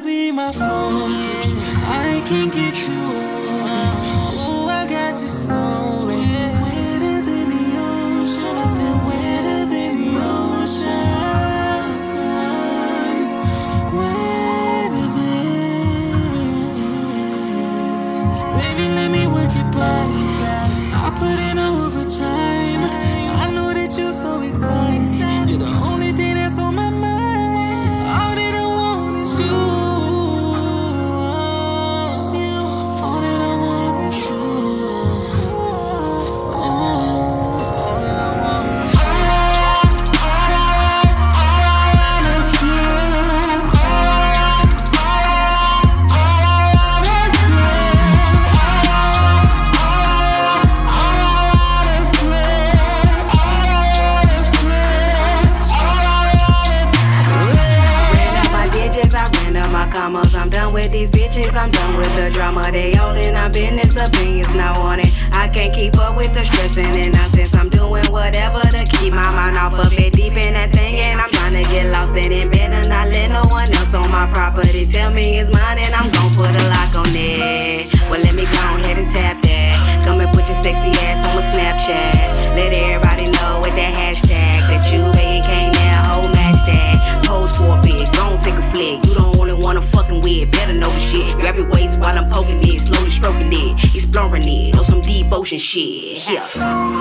be my phone. I can't get you on. Oh, I got you so. Wetter than the ocean. I said, wetter than the ocean. Wetter than. Baby, let me work your body. I put in overtime. I know that you're so excited. You're the only thing that's on my mind. All that I want is you. With these bitches, I'm done with the drama. They all in our business, opinions not wanted. I can't keep up with the stressing and nonsense. I'm doing whatever to keep my mind off of it. Deep in that thing, and I'm trying to get lost in it. Better not let no one else on my property tell me it's mine, and I'm gon' put a lock on it. Well, let me go ahead and tap that. Come and put your sexy ass on my Snapchat. Let everybody know with that hashtag that you ain't can't now whole match that. Pose for a bit, don't take a flick. You don't only wanna fucking with, better know the shit. Grab your waist while I'm poking it, slowly stroking it, exploring it, on some deep ocean shit. Yeah.